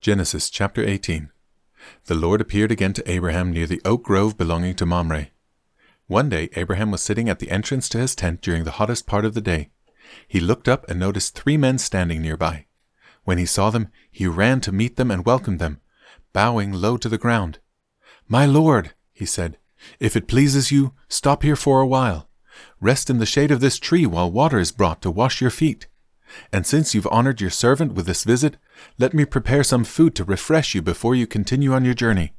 Genesis chapter 18 The Lord appeared again to Abraham near the oak grove belonging to Mamre. One day Abraham was sitting at the entrance to his tent during the hottest part of the day. He looked up and noticed three men standing nearby. When he saw them, he ran to meet them and welcomed them, bowing low to the ground. My Lord, he said, if it pleases you, stop here for a while. Rest in the shade of this tree while water is brought to wash your feet. And since you've honored your servant with this visit, let me prepare some food to refresh you before you continue on your journey.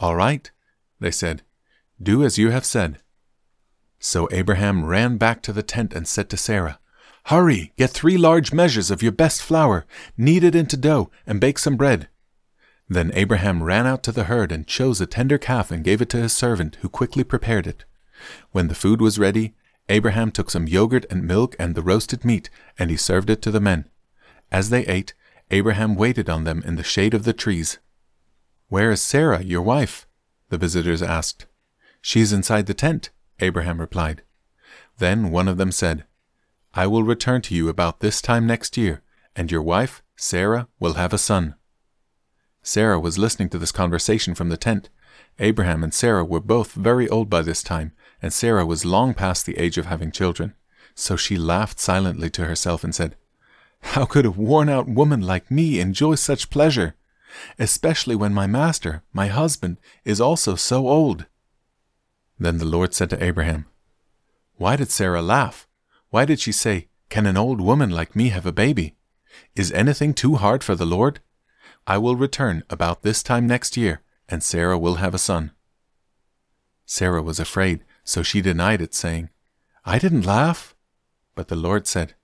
All right, they said, do as you have said. So Abraham ran back to the tent and said to Sarah, Hurry, get three large measures of your best flour, knead it into dough, and bake some bread. Then Abraham ran out to the herd and chose a tender calf and gave it to his servant, who quickly prepared it. When the food was ready, Abraham took some yogurt and milk and the roasted meat, and he served it to the men. As they ate, Abraham waited on them in the shade of the trees. Where is Sarah, your wife? the visitors asked. She's inside the tent, Abraham replied. Then one of them said, I will return to you about this time next year, and your wife, Sarah, will have a son. Sarah was listening to this conversation from the tent. Abraham and Sarah were both very old by this time, and Sarah was long past the age of having children. So she laughed silently to herself and said, How could a worn out woman like me enjoy such pleasure, especially when my master, my husband, is also so old? Then the Lord said to Abraham, Why did Sarah laugh? Why did she say, Can an old woman like me have a baby? Is anything too hard for the Lord? I will return about this time next year, and Sarah will have a son. Sarah was afraid so she denied it, saying, I didn't laugh. But the Lord said,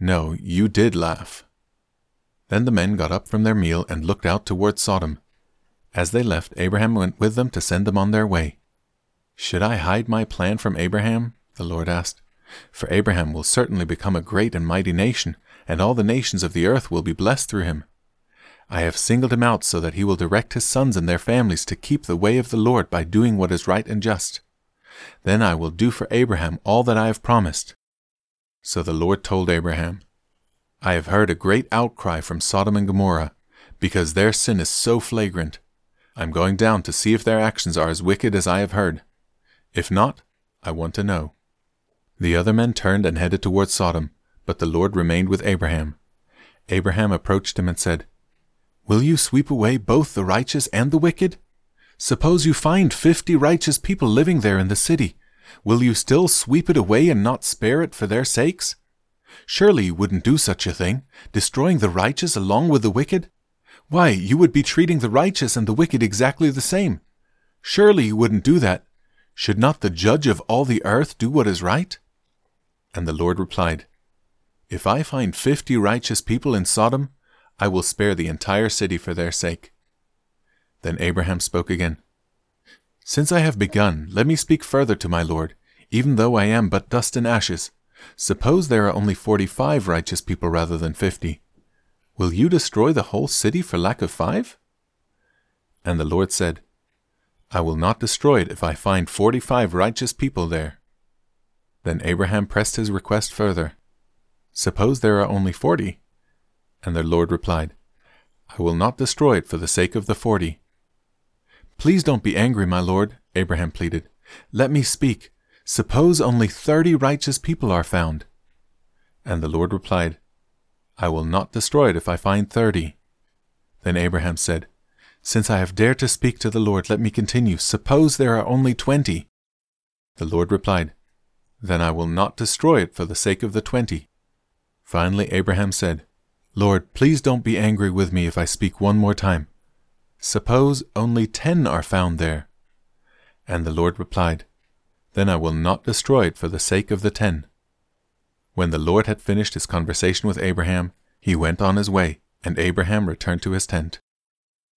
No, you did laugh. Then the men got up from their meal and looked out toward Sodom. As they left, Abraham went with them to send them on their way. Should I hide my plan from Abraham? the Lord asked. For Abraham will certainly become a great and mighty nation, and all the nations of the earth will be blessed through him. I have singled him out so that he will direct his sons and their families to keep the way of the Lord by doing what is right and just. Then I will do for Abraham all that I have promised. So the Lord told Abraham, I have heard a great outcry from Sodom and Gomorrah, because their sin is so flagrant. I am going down to see if their actions are as wicked as I have heard. If not, I want to know. The other men turned and headed toward Sodom, but the Lord remained with Abraham. Abraham approached him and said, Will you sweep away both the righteous and the wicked? Suppose you find fifty righteous people living there in the city. Will you still sweep it away and not spare it for their sakes? Surely you wouldn't do such a thing, destroying the righteous along with the wicked? Why, you would be treating the righteous and the wicked exactly the same. Surely you wouldn't do that. Should not the judge of all the earth do what is right? And the Lord replied, If I find fifty righteous people in Sodom, I will spare the entire city for their sake. Then Abraham spoke again. Since I have begun, let me speak further to my Lord, even though I am but dust and ashes. Suppose there are only forty five righteous people rather than fifty. Will you destroy the whole city for lack of five? And the Lord said, I will not destroy it if I find forty five righteous people there. Then Abraham pressed his request further. Suppose there are only forty? And the Lord replied, I will not destroy it for the sake of the forty. Please don't be angry, my lord, Abraham pleaded. Let me speak. Suppose only thirty righteous people are found. And the Lord replied, I will not destroy it if I find thirty. Then Abraham said, Since I have dared to speak to the Lord, let me continue. Suppose there are only twenty. The Lord replied, Then I will not destroy it for the sake of the twenty. Finally, Abraham said, Lord, please don't be angry with me if I speak one more time. Suppose only ten are found there. And the Lord replied, Then I will not destroy it for the sake of the ten. When the Lord had finished his conversation with Abraham, he went on his way, and Abraham returned to his tent.